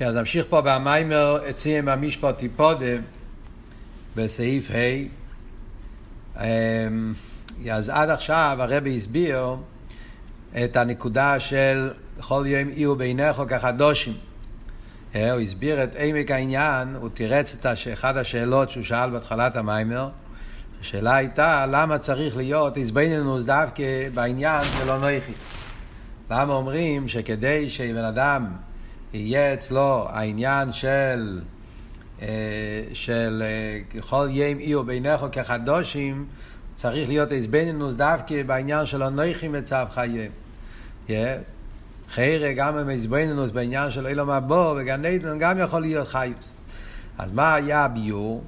כן, אז נמשיך פה במיימר אצלם המשפט טיפודה בסעיף ה' אמ, אז עד עכשיו הרבי הסביר את הנקודה של כל יום יהיו בעיניך כחדושים. אה, הוא הסביר את עמק העניין, הוא תירץ את אחת השאלות שהוא שאל בהתחלת המיימר. השאלה הייתה למה צריך להיות איזבנינוס דווקא בעניין של אונויכי. למה אומרים שכדי שבן אדם יהיה אצלו העניין של, אה, של אה, כל ים אי ובינך כחדושים, צריך להיות איזבנינוס דווקא בעניין של אנוכי מצב חיים. חיירה גם עם איזבנינוס בעניין של אילום הבו וגן עדן גם יכול להיות חיוס. אז מה היה הביור?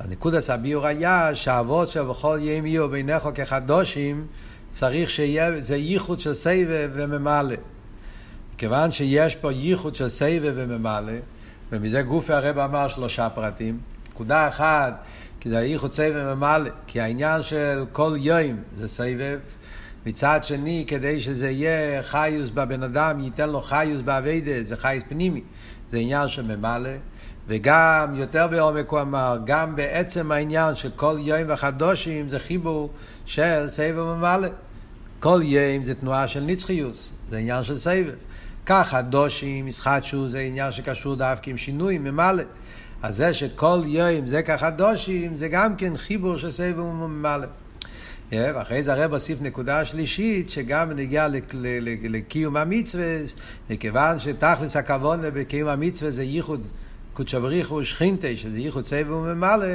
הנקודת הביור היה שהאבות שבכל ים יהיו בינך כחדושים צריך שיהיה, זה ייחוד של סבב וממלא. כיוון שיש פה ייחוד של סבב וממלא, ומזה גופי הרב אמר שלושה פרטים. נקודה אחת, כי זה הייחוד סבב וממלא, כי העניין של כל יום זה סבב. מצד שני, כדי שזה יהיה חיוס בבן אדם, ייתן לו חיוס באביידה, זה חיוס פנימי, זה עניין של ממלא. וגם, יותר בעומק הוא אמר, גם בעצם העניין של כל יום וחדושים זה חיבור של סבב וממלא. כל יום זה תנועה של נצחיוס, זה עניין של סבב. כך הדושים, משחטשו, זה עניין שקשור דווקא עם שינוי, ממלא. אז זה שכל יום זה ככה דושים, זה גם כן חיבור של סבב וממלא. ואחרי זה הרב הוסיף נקודה שלישית, שגם נגיע לקיום המצווה, מכיוון שתכלס הכוון בקיום המצווה זה ייחוד קודשא בריחו שכינתה, שזה ייחוד סבב וממלא,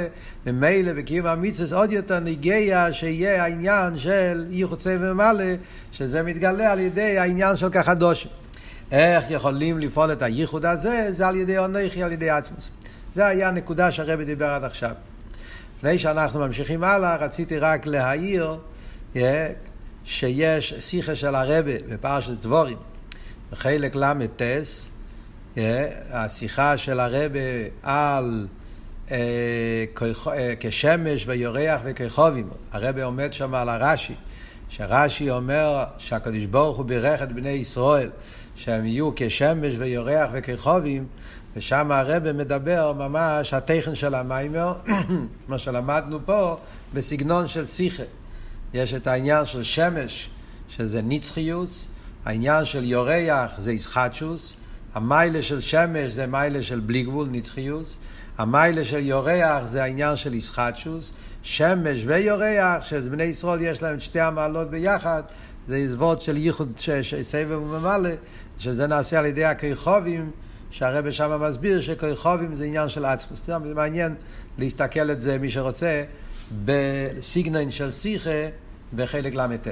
ממילא בקיום המצווה עוד יותר נגיע שיהיה העניין של ייחוד סבב וממלא, שזה מתגלה על ידי העניין של כחדושים. איך יכולים לפעול את הייחוד הזה? זה על ידי אונכי, על ידי עצמוס. זה היה הנקודה שהרבי דיבר עד עכשיו. לפני שאנחנו ממשיכים הלאה, רציתי רק להעיר yeah, שיש שיחה של הרבי בפרשת דבורים, בחלק ל"ט, yeah, השיחה של הרבי על uh, כשמש ויורח וככובים. הרבי עומד שם על הרש"י, שרש"י אומר שהקדוש ברוך הוא בירך את בני ישראל שהם יהיו כשמש ויורח וכחובים, ושם הרב מדבר ממש התכן של המיימר, מה שלמדנו פה, בסגנון של שיחה. יש את העניין של שמש, שזה נצחיוס, העניין של יורח זה ישחטשוס, המיילה של שמש זה מיילה של בלי גבול, נצחיוס, המיילה של יורח זה העניין של ישחטשוס, שמש ויורח, שבני ישראל יש להם את שתי המעלות ביחד, זה עזבות של ייחוד סבב וממלא, שזה נעשה על ידי הכיכובים, שהרבא שם מסביר שכיכובים זה עניין של עצמוס. זה מעניין להסתכל את זה, מי שרוצה, בסיגנון של שיחה בחלק ל"ט.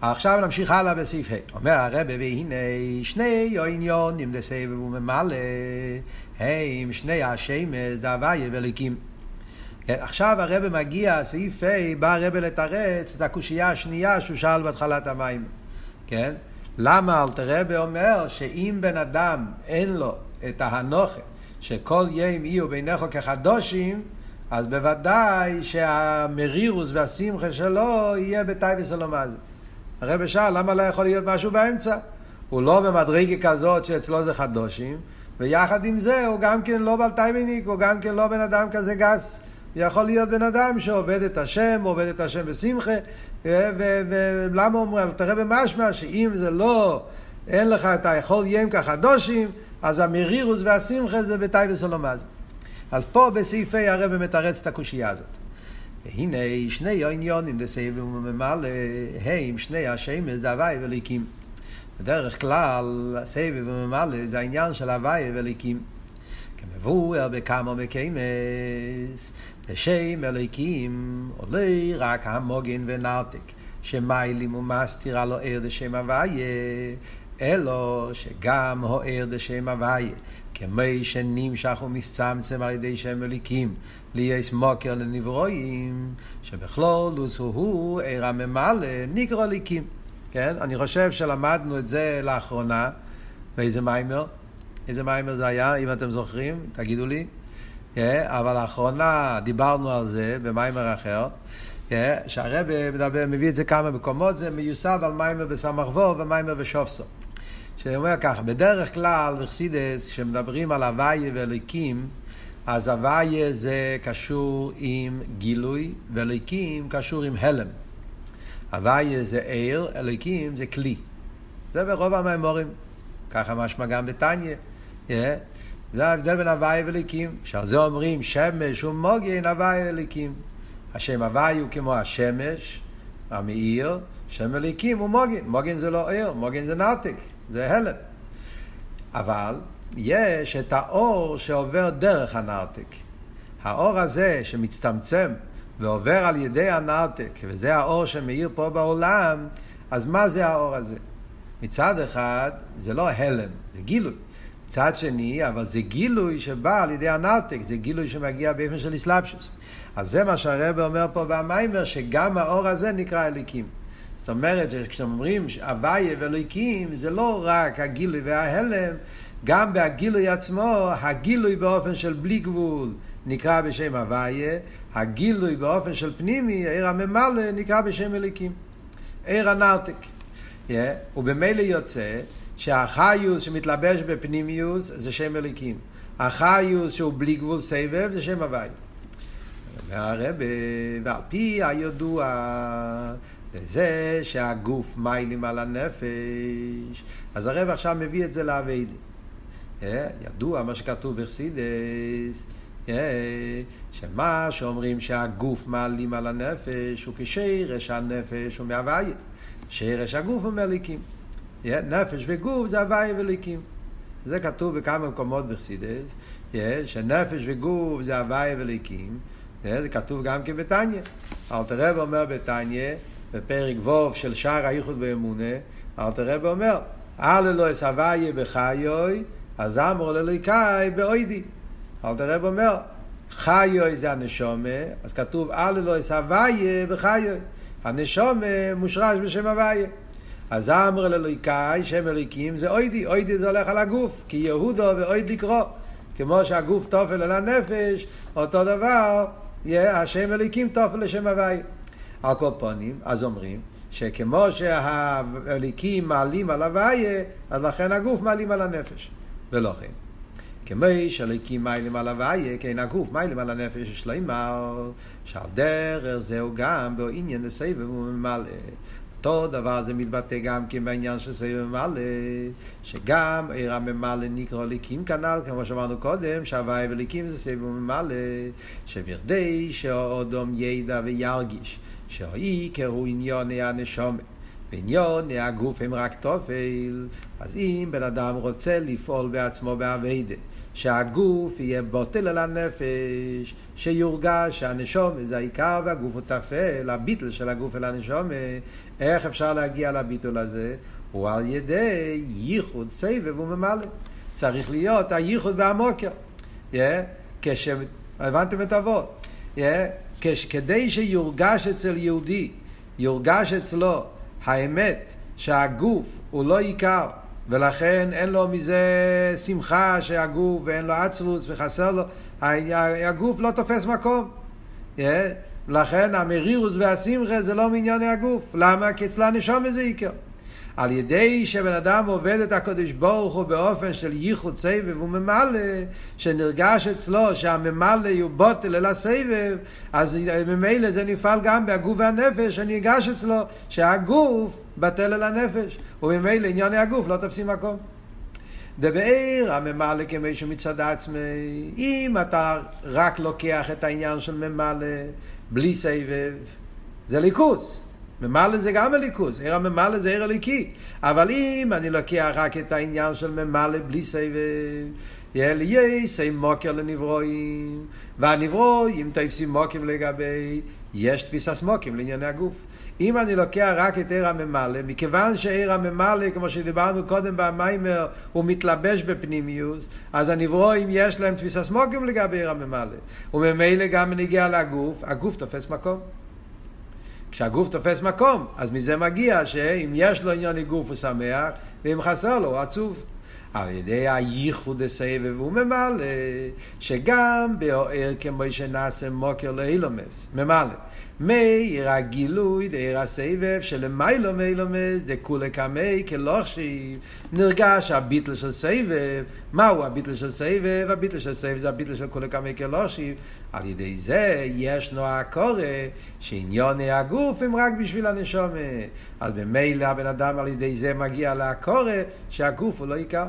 עכשיו נמשיך הלאה בסעיף ה'. אומר הרב, והנה שני עניונים דסבב וממלא, הם שני השמש דהוויה וליקים. עכשיו הרב מגיע, סעיף ה', בא הרב לתרץ את הקושייה השנייה שהוא שאל בהתחלת המים. כן? למה אלתרבה אומר שאם בן אדם אין לו את ההנוכה שכל יום יהיו ביניך כחדושים, אז בוודאי שהמרירוס והשמחה שלו יהיה בטייבס אלומזי. הרב שאל, למה לא יכול להיות משהו באמצע? הוא לא במדרגה כזאת שאצלו זה חדושים, ויחד עם זה הוא גם כן לא בלטיימניק, הוא גם כן לא בן אדם כזה גס. יכול להיות בן אדם שעובד את השם, עובד את השם בשמחה, ולמה אומרים, תראה במשמע שאם זה לא, אין לך את היכול ים כחדושים, אז המרירוס והשמחה זה בתאי וסולומז. אז פה בסעיפי הרב מתרץ את הקושייה הזאת. והנה שני עניונים דסייב וממלא, הם שני השמש זה הוואי וליקים. בדרך כלל, סבב וממלא זה העניין של הוואי וליקים. כמבואר בכמה מקיימס, לשם אלוהיקים עולה רק המוגן ונרתק, שמיילים ומסתיר על אוהר דשם הוויה, אלו שגם אוהר דשם הוויה, כמי שנמשך ומצטמצם על ידי שם אלוהיקים, ליאס מוקר לנברואים, שבכלולוס הוא ער הממלא נקרא אלוהיקים. כן? אני חושב שלמדנו את זה לאחרונה, באיזה מיימר? איזה מיימר זה היה, אם אתם זוכרים? תגידו לי. אבל לאחרונה דיברנו על זה במיימר אחר, שהרבא מדבר, מביא את זה כמה מקומות, זה מיוסד על מיימר בסמ"ך וו ומיימר בשופסו. שאומר ככה, בדרך כלל בחסידס, כשמדברים על הוויה ואליקים, אז הוויה זה קשור עם גילוי, ואליקים קשור עם הלם. הוויה זה עיר, אליקים זה כלי. זה ברוב המימורים. ככה משמע גם בתניא. Yeah. זה ההבדל בין הוואי וליקים. שעל זה אומרים שמש ומוגן הוואי וליקים. השם הוואי הוא כמו השמש, המאיר, שם וליקים הוא מוגן. מוגן זה לא עיר, מוגן זה נרתק, זה הלם. אבל יש את האור שעובר דרך הנרתק. האור הזה שמצטמצם ועובר על ידי הנרתק, וזה האור שמאיר פה בעולם, אז מה זה האור הזה? מצד אחד, זה לא הלם, זה גילוי. מצד שני, אבל זה גילוי שבא על ידי הנרתק, זה גילוי שמגיע באופן של אסלאפשוס. אז זה מה שהרב אומר פה במיימר, שגם האור הזה נקרא אליקים. זאת אומרת, כשאתם אומרים אביי ואליקים, זה לא רק הגילוי וההלם, גם בהגילוי עצמו, הגילוי באופן של בלי גבול נקרא בשם אביי, הגילוי באופן של פנימי, עיר הממלא, נקרא בשם אליקים. עיר הנרתק. Yeah, ובמילא יוצא שהחיוס שמתלבש בפנימיוס זה שם אליקים. החיוס שהוא בלי גבול סבב זה שם הוואי. והרבה, ועל פי הידוע, זה שהגוף מיילים על הנפש, אז הרב עכשיו מביא את זה לאביידי. ידוע מה שכתוב בחסידס, שמה שאומרים שהגוף מעלים על הנפש הוא כשרש הנפש הוא מהוויה. שרש הגוף הוא מליקים. נפש וגוף זה הוויה וליקים. זה כתוב בכמה מקומות בחסידס, שנפש וגוף זה הוויה וליקים. זה כתוב גם כן בתניא. אלתר רב אומר בתניא, בפרק ווב של שער האיחוד באמונה, אלתר רב אומר, אל אלוהי סבייה בחיוי, אז אמרו לליקאי באוידי. אלתר רב אומר, חיוי זה הנשומה, אז כתוב אל אלוהי סבייה בחיוי. הנשומה מושרש בשם הוויה. אז אמר לאלוהיקאי, שם אליקים, זה אוידי, אוידי זה הולך על הגוף, כי יהודו ואויד לקרוא. כמו שהגוף תופל על הנפש, אותו דבר, יהיה השם אליקים תופל לשם הוויה. על כל פונים, אז אומרים, שכמו שהאליקים מעלים על הוויה, אז לכן הגוף מעלים על הנפש. ולא כן. כמו שאליקים מעלים על הוויה, כן הגוף מעלים על הנפש, יש לומר שעל דרך זהו גם בעניין לסבב וממלא. אותו דבר זה מתבטא גם כן בעניין של סבב ממלא, שגם עיר הממלא נקרא ליקים כנ"ל, כמו שאמרנו קודם, שהוואי וליקים זה סבב ממלא, שבכדי שאודום ידע וירגיש, שהעיקר הוא עניוני הנשומת. ועניוני הגוף הם רק תופל, אז אם בן אדם רוצה לפעול בעצמו באביידה, שהגוף יהיה בוטל על הנפש, שיורגש שהנשום זה העיקר והגוף הוא טפל, הביטל של הגוף אל הנשום, איך אפשר להגיע לביטול הזה? הוא על ידי ייחוד סבב וממלא. צריך להיות הייחוד והמוקר. Yeah, כש... הבנתם את אבות? Yeah, כש... כדי שיורגש אצל יהודי, יורגש אצלו האמת שהגוף הוא לא עיקר, ולכן אין לו מזה שמחה שהגוף ואין לו עצרוס וחסר לו, הגוף לא תופס מקום. לכן המרירוס והשמחה זה לא מענייני הגוף. למה? כי אצלה נשום איזה עיקר. על ידי שבן אדם עובד את הקדוש ברוך הוא באופן של ייחוד סבב וממלא, שנרגש אצלו שהממלא הוא בוטל אל הסבב, אז ממילא זה נפעל גם בהגוף והנפש, שנרגש אצלו שהגוף בטל אל הנפש, וממילא ענייני הגוף לא תופסים מקום. דבעיר הממלא כמישהו מצד עצמי, אם אתה רק לוקח את העניין של ממלא בלי סבב, זה ליכוס. ממלא זה גם הליכוס, עיר הממלא זה עיר הליקי. אבל אם אני לוקח רק את העניין של ממלא בלי סבב, לי יסי מוקר לנברואים, והנברואים תפסים מוקים לגבי, יש תפיסת מוקים לענייני הגוף. אם אני לוקח רק את עיר הממלא, מכיוון שעיר הממלא, כמו שדיברנו קודם במיימר, הוא מתלבש בפנימיוס, אז הנברואים יש להם תפיסה סמוקים לגבי עיר הממלא. וממילא גם נגיע לגוף, הגוף תופס מקום. כשהגוף תופס מקום, אז מזה מגיע שאם יש לו עניין גוף הוא שמח, ואם חסר לו הוא עצוב. על ידי הייחוד הסבב הוא ממלא, שגם באוהר כמו שנעשה מוקר לאילומס, ממלא. מאיר הגילוי דעיר הסבב שלמיילו מיילומס דכולי קמי כלוכשי. נרגש הביטל של סבב מהו הביטל של סבב? הביטל של סבב זה הביטל של כולי קמי כלוכשי. על ידי זה ישנו הקורא שעניוני הגוף הם רק בשביל הנשומה אז במילא הבן אדם על ידי זה מגיע לקורא שהגוף הוא לא עיקר.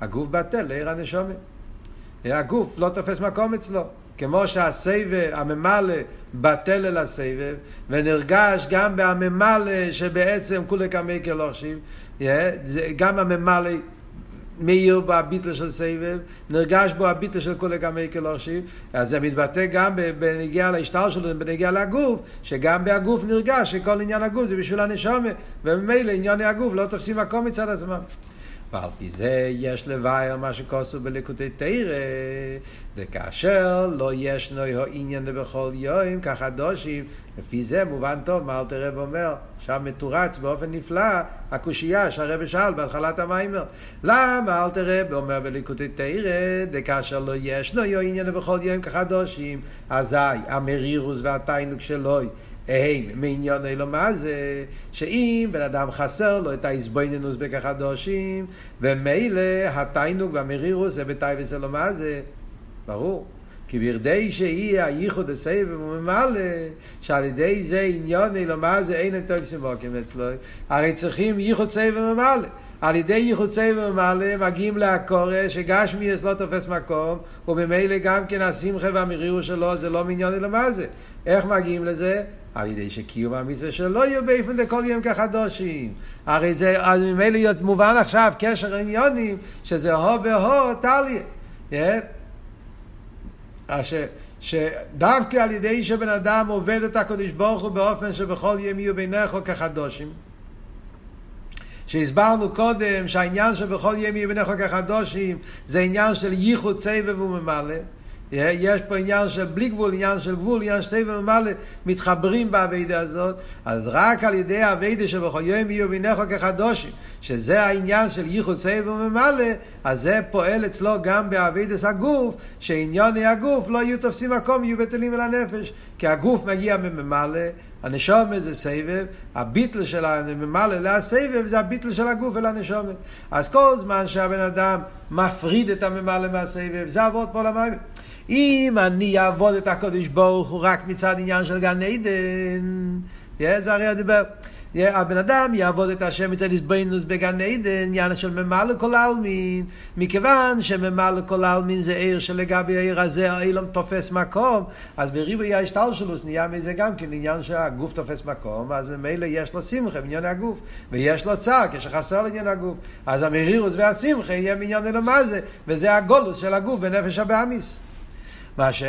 הגוף בטל לעיר הנשומה הגוף לא תופס מקום אצלו כמו שהסבב, הממלא, בטל אל הסבב, ונרגש גם בהממלא שבעצם כולי קמי כלושים, גם הממלא מאיר בו הביטל של סבב, נרגש בו הביטל של כולי קמי כלושים, אז זה מתבטא גם בנגיעה להשתל שלו, בנגיעה לגוף, שגם בהגוף נרגש שכל עניין הגוף זה בשביל הנשומת, וממילא ענייני הגוף לא תופסים מקום מצד עצמם. ועל פי זה יש לבאר מה שכוסו בליקוטי תרא, וכאשר לא ישנו עניין בכל יום כחדושים, לפי זה מובן טוב מה אלתר רב אומר, שם מתורץ באופן נפלא הקושייה שהרב שאל בהתחלת המיימר. למה אלתר רב אומר בליקוטי תרא, דכאשר לא ישנו עניין בכל יום כחדושים, אזי המרירוס והתיינוק שלו הם מעניין אלו מה זה, שאם בן אדם חסר לו את ההסבויננוס בכחדושים, ומילא התיינוג והמרירוס זה בתייבס אלו מה זה, ברור. כי בירדי שיהיה הייחוד הסבב וממלא, שעל ידי זה עניון אלו מה זה אין את טוב סימוקים אצלו, הרי צריכים ייחוד סבב וממלא. על ידי ייחוד סבב ומעלה מגיעים להקורא שגשמיאס לא תופס מקום וממילא גם כן השמחה והמרירו שלו זה לא מעניין אלא מה זה איך מגיעים לזה? על ידי שקיום המצווה שלא יהיו באופן דכל יום כחדושים. הרי זה, אז ממילא מובן עכשיו קשר עניונים, שזה הו בהו טליה. שדווקא על ידי שבן אדם עובד את הקדוש ברוך הוא באופן שבכל יום יהיו ביניך כחדושים. שהסברנו קודם שהעניין שבכל יום יהיו ביניך כחדושים זה עניין של ייחוד סבב וממלא. יש פה עניין של בלי גבול, עניין של גבול, עניין של סבב ומעלה, מתחברים באביידה הזאת, אז רק על ידי האביידה שבכל יום יהיו בינך כחדושים, שזה העניין של ייחוד סבב ומעלה, אז זה פועל אצלו גם באביידס הגוף, שעניוני הגוף לא יהיו תופסים מקום, יהיו בטלים אל הנפש, כי הגוף מגיע ממעלה, הנשומת זה סבב, הביטל של הממלא להסבב זה הביטל של הגוף אל הנשומת. אז כל זמן שהבן אדם מפריד את הממלא מהסבב, זה עבוד פה למים. אם אני אעבוד את הקודש ברוך הוא רק מצד עניין של גן עדן, זה הרי הדיבר. הבן אדם יעבוד את השם מצד איזבנינוס בגן עדן, עניין של ממלא כל העלמין, מכיוון שממלא כל העלמין זה עיר שלגבי העיר הזה האילום תופס מקום, אז בריבוי ההשתלשלוס נהיה מזה גם כן עניין שהגוף תופס מקום, אז ממילא יש לו שמחה בעניין הגוף, ויש לו צער כשחסר לעניין הגוף, אז המרירוס והשמחה יהיה מעניין אלו מה זה, וזה הגולוס של הגוף בנפש הבאמיס. מה, ש...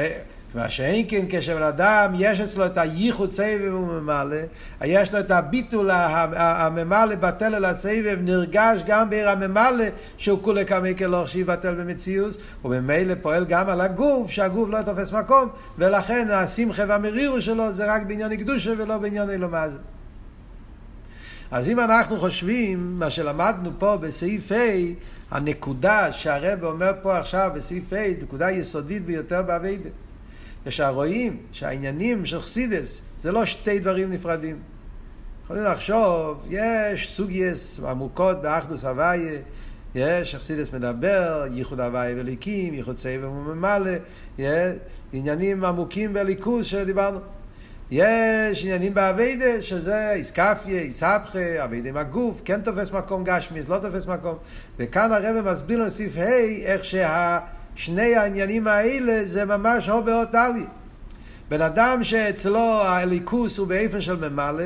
מה שאין כן כשבן אדם יש אצלו את הייחוד סבב וממלא, יש לו את הביטול הממלא בטל אל הסבב, נרגש גם בעיר הממלא שהוא כולי כמי כלוך שיבטל במציאות, וממילא פועל גם על הגוף, שהגוף לא תופס מקום, ולכן השמחה והמרירו שלו זה רק בעניין הקדושה ולא בעניין אלומז. אז אם אנחנו חושבים, מה שלמדנו פה בסעיף ה', הנקודה שהרב אומר פה עכשיו בסעיף ה', נקודה יסודית ביותר באביידה. כשרואים שהעניינים של חסידס זה לא שתי דברים נפרדים. יכולים לחשוב, יש סוגייס עמוקות באחדוס הוויה, יש, חסידס מדבר, ייחוד הוויה וליקים, ייחוד סבב וממלא, עניינים עמוקים בליכוז שדיברנו. יש עניינים באביידה, שזה איסקפיה, איסהפכה, אביידה עם הגוף, כן תופס מקום גשמיס, לא תופס מקום. וכאן הרב מסביר לנו סעיף ה' איך ששני העניינים האלה זה ממש הו באות דלי. בן אדם שאצלו הליכוס הוא באיפן של ממלא,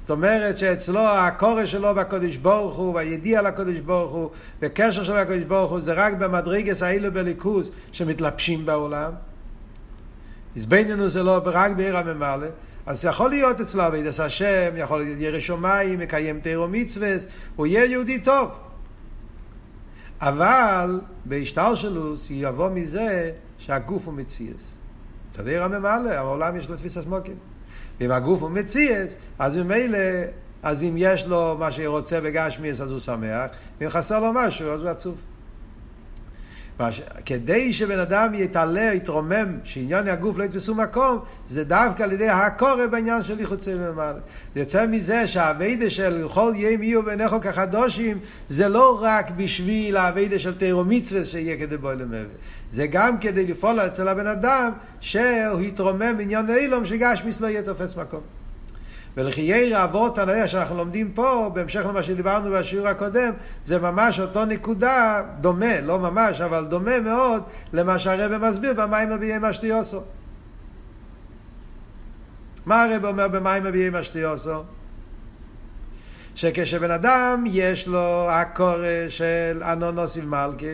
זאת אומרת שאצלו הקורא שלו בקודש ברוך הוא, והידיע לקודש ברוך הוא, וקשר שלו לקודש ברוך הוא, זה רק במדרגס האלו בליכוס שמתלבשים בעולם. הזבננו זה לא רק בעיר הממלא, אז יכול להיות אצלו עבודת השם, יכול להיות ירא שמיים, מקיים תירו מצווה, הוא יהיה יהודי טוב. אבל בהשתלשלוס יבוא מזה שהגוף הוא מציאס. מצד עיר הממלא, העולם יש לו תפיסת מוקים. ואם הגוף הוא מציאס, אז ממילא, אז אם יש לו מה שרוצה בגשמיאס אז הוא שמח, ואם חסר לו משהו אז הוא עצוב. מש... כדי שבן אדם יתעלה, יתרומם, שעניין הגוף לא יתפסו מקום, זה דווקא על ידי הקורא בעניין של יחוצי. זה יוצא מזה שהאביידה של כל יום יהיו בעיניך כחדושים, זה לא רק בשביל האביידה של תירו מצווה שיהיה כדי בוא למעלה. זה גם כדי לפעול אצל הבן אדם שהוא יתרומם בעניין אילום שגשמיס לא יהיה תופס מקום. ולחיי אבות הנאה שאנחנו לומדים פה, בהמשך למה שדיברנו בשיעור הקודם, זה ממש אותו נקודה, דומה, לא ממש, אבל דומה מאוד למה שהרבא מסביר במים אביי משתיוסו. מה הרבא אומר במים אביי משתיוסו? שכשבן אדם יש לו הקורא של אנונוס מלכה,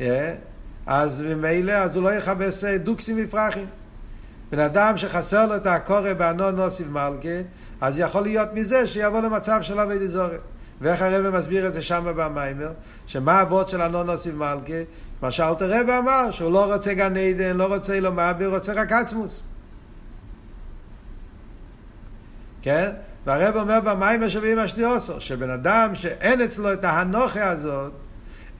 אה, אז ממילא אז הוא לא יכבס דוקסים מפרחים. בן אדם שחסר לו את הקורא באנון נוסיב מלכה, אז יכול להיות מזה שיבוא למצב של אבי דזורי. ואיך הרב מסביר את זה שם במיימר? שמה אבות של אנון נוסיב מלכה? מה שאלתר רב אמר, שהוא לא רוצה גן עדן, לא רוצה אילו מעביר, רוצה רק עצמוס. כן? והרב אומר במיימר שביעים אשתיוסו, שבן אדם שאין אצלו את ההנוכה הזאת,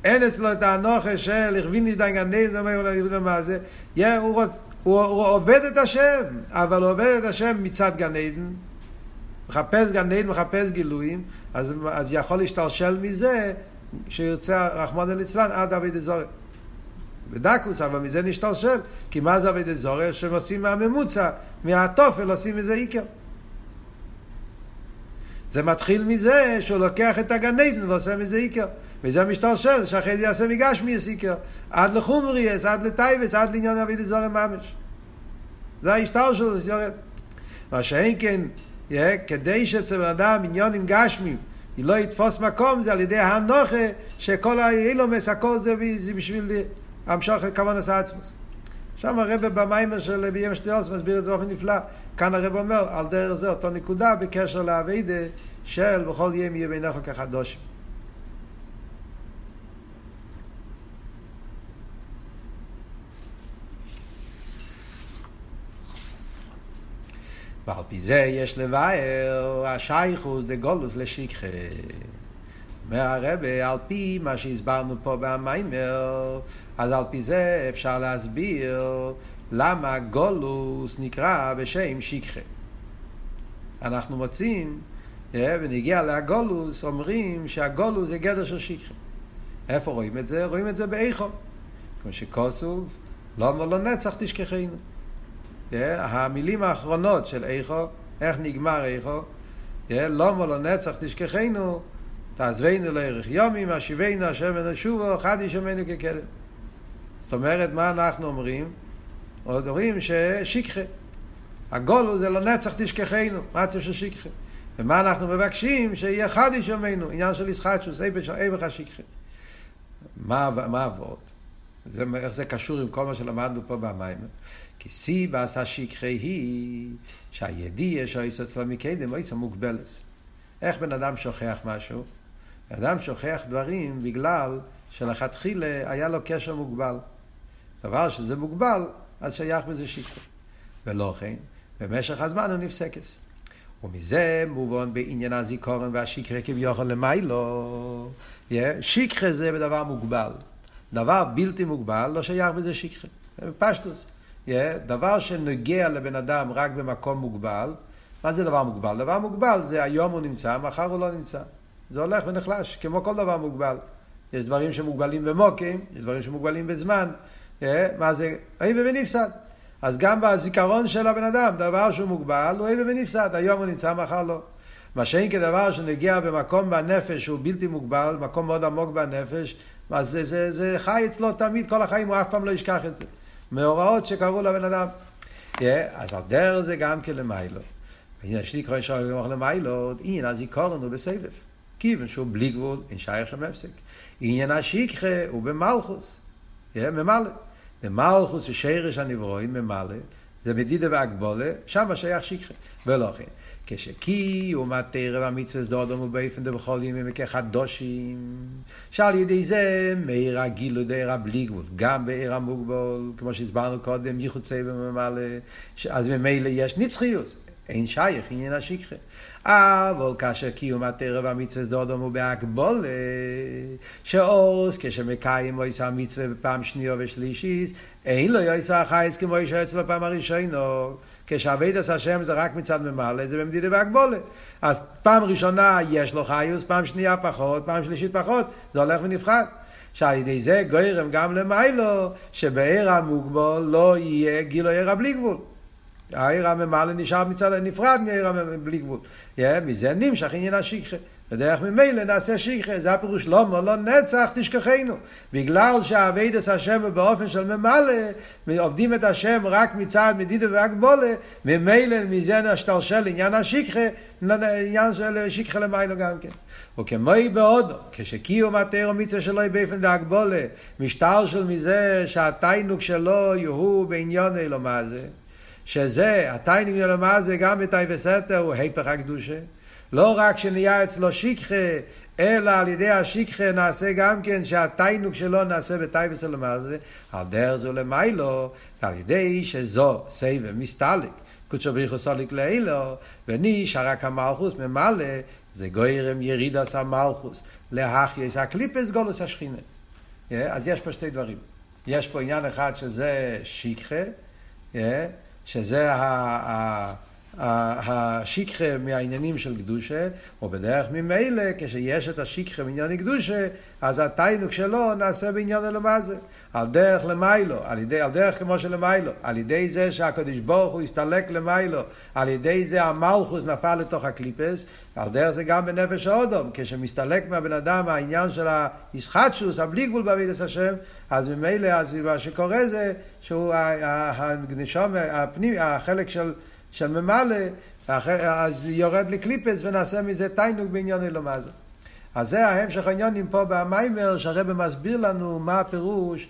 אין אצלו את ההנוכה של הכווין נשדן גן עדן, מה זה, הוא רוצה הוא, הוא עובד את השם, אבל הוא עובד את השם מצד גן עדן, מחפש גן עדן, מחפש גילויים, אז, אז יכול להשתלשל מזה שירצה רחמון ליצלן עד אבי דזורי. בדקוס, אבל מזה נשתלשל, כי מה זה אבי דזורי? שהם עושים מהממוצע, מהתופל עושים מזה עיקר. זה מתחיל מזה שהוא לוקח את הגן עדן ועושה מזה עיקר. וזה משתלשל, שאחרי זה יעשה מגשמי סיקר, עד לחומריאס, עד לטייבס, עד לעניין אבידי זורם ממש. זה ההשתל שלו, זה יורד. מה שאין כן, כדי שאצל אדם עניון עם גשמי, היא לא יתפוס מקום, זה על ידי הנוכה, שכל האילומס, הכל זה, זה בשביל המשוך את כוון עשה עצמוס. שם הרב במיימר של ביים שטייוס מסביר את זה באופן נפלא. כאן הרב אומר, על דרך זה אותו נקודה בקשר לאביידה של בכל יום יהיה בעיניך כחדושים. ועל פי זה יש לבאר השייכוס דגולוס לשיקחה. אומר הרבה, על פי מה שהסברנו פה במיימר, אז על פי זה אפשר להסביר למה גולוס נקרא בשם שיקחה. אנחנו מוצאים, ונגיע לגולוס, אומרים שהגולוס זה גדר של שיקחה. איפה רואים את זה? רואים את זה באיכו. כמו שכוסוב, לא אמר לו נצח תשכחנו. המילים האחרונות של איכו, איך נגמר איכו, לא מולו נצח תשכחנו, תעזבנו לערך יומים, השיבנו השם ונשובו, חד ישמנו ככלב. זאת אומרת, מה אנחנו אומרים? עוד אומרים ששיקחה. הגולו זה לא נצח תשכחנו, מצב של שיקחה. ומה אנחנו מבקשים? שיהיה חד ישמנו, עניין של ישחטשוס, איבך השיקחה. מה, מה עבוד? זה, איך זה קשור עם כל מה שלמדנו פה במים? כי סיבס השיקחה היא שהידיעה שיש אצלו מקדם אויסה מוגבלת. איך בן אדם שוכח משהו? בן אדם שוכח דברים בגלל שלכתחילה היה לו קשר מוגבל. דבר שזה מוגבל, אז שייך בזה שיקחה. ולא כן, במשך הזמן הוא נפסקס. ומזה מובן בעניין הזיכורן והשיקחה כביכול למיילו. שיקחה זה בדבר מוגבל. דבר בלתי מוגבל, לא שייך בזה שיקחה. פשטוס. Yeah, דבר שנוגע לבן אדם רק במקום מוגבל, מה זה דבר מוגבל? דבר מוגבל זה היום הוא נמצא, מחר הוא לא נמצא. זה הולך ונחלש, כמו כל דבר מוגבל. יש דברים שמוגבלים במוקים, יש דברים שמוגבלים בזמן. Yeah, מה זה? אי ונפסד. אז גם בזיכרון של הבן אדם, דבר שהוא מוגבל, הוא אי ונפסד, היום הוא נמצא, מחר לא. מה שאין כדבר שנגיע במקום בנפש שהוא בלתי מוגבל, מקום מאוד עמוק בנפש, אז זה, זה, זה חי אצלו תמיד, כל החיים הוא אף פעם לא ישכח את זה. מאורעות שקרו לבן אדם. Yeah, אז על דרך זה גם כן למיילו. העניין השני קורא שואל גם למיילו, עניין הזיכרון הוא בסבב. כיוון שהוא בלי גבול, אין שייך שם הפסק. עניין השיקחה הוא במלכוס. Yeah, ממלא. במלכוס ושרש הנברואים ממלא, זה מדידה והגבולה, שם שייך שיקחה. ולא כן. כשקיום התרא והמצווה דודום ובאופן דבכל ימים וכחדושים, שעל ידי זה מאיר הגילו דעיר בלי גבול, גם בעיר המוגבול, כמו שהסברנו קודם, ייחוד צבע וממלא, אז ממילא יש נצחיות, אין שייך עניין השכחה. אבל כאשר קיום התרא והמצווה דודום הוא בהקבולה, שעוז כשמקיים מויסה המצווה בפעם שנייה ושלישית, אין לו יויסה החייס כמו אישה אצלו בפעם הראשונו. כשאבידס השם זה רק מצד ממלא, זה במדידה והגבולה. אז פעם ראשונה יש לו חיוס, פעם שנייה פחות, פעם שלישית פחות, זה הולך ונפחת. שעל ידי זה גוירם גם למיילו, שבעיר המוגבול לא יהיה גילו עיר הבלי גבול. העיר הממלא נשאר מצד נפרד מעיר בלי גבול. Yeah, מזה נמשך עניין השכחה. בדרך ממילא נעשה שכחה, זה הפירוש לא לא נצח תשכחנו. בגלל שהאביידס השם באופן של ממלא, עובדים את השם רק מצד מדידה והגבולה, ממילא מזה נשתלשל עניין השכחה, עניין של שכחה למיילו גם כן. וכמוי בעודו, כשקיום התירו מצווה שלו באופן דהגבולה, משטר של מזה שהתיינוק שלו יהיו בעניון אלו מה זה, שזה, התיינוק אלו מה זה גם בתאי וסתר הוא היפך הקדושה. לא רק שנהיה אצלו שכחה, אלא על ידי השכחה נעשה גם כן שהתיינוק שלו נעשה בטייבס ולמעשה, על דרך זו למיילו, ועל ידי שזו סבב מסתלק, קודשו בריחו סוליק לאילו, וניש רק המלכוס ממלא, זה גוירם ירידס המלכוס, להחייס הקליפס גולוס השכינה. אז יש פה שתי דברים. יש פה עניין אחד שזה שכחה, שזה ה... השיקחה מהעניינים של קדושה, או בדרך ממילא, כשיש את השיקחה מעניין קדושה, אז התיינוק שלו נעשה בעניין הלמזה. על דרך למיילו, על, ידי, על דרך כמו שלמיילו, על ידי זה שהקדוש ברוך הוא הסתלק למיילו, על ידי זה המלכוס נפל לתוך הקליפס, על דרך זה גם בנפש האודום, כשמסתלק מהבן אדם העניין של הישחטשוס, הבלי גבול בעבידת השם, אז ממילא, אז מה שקורה זה שהוא הנשום, הפנים, החלק של של ממלא, אז יורד לקליפס ונעשה מזה תיינוק בעניין אלומזה. אז זה ההמשך העניונים פה במיימר, שהרבא מסביר לנו מה הפירוש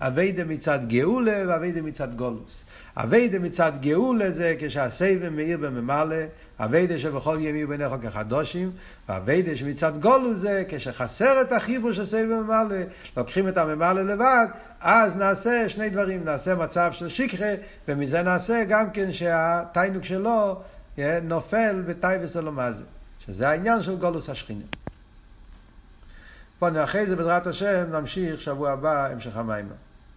אביידה מצד גאולה ואביידה מצד גולוס. אביידה מצד גאולה זה כשהסבב מאיר בממלא, אביידה שבכל ימי ובניך כחדושים, ואביידה שמצד גולוס זה כשחסר את החיבור של סבב ממלא, לוקחים את הממלא לבד, אז נעשה שני דברים, נעשה מצב של שכחה, ומזה נעשה גם כן שהתיינוק שלו נופל בטייבס אלומזה, שזה העניין של גולוס השכינה. בואו אחרי זה בעזרת השם נמשיך שבוע הבא המשך המים.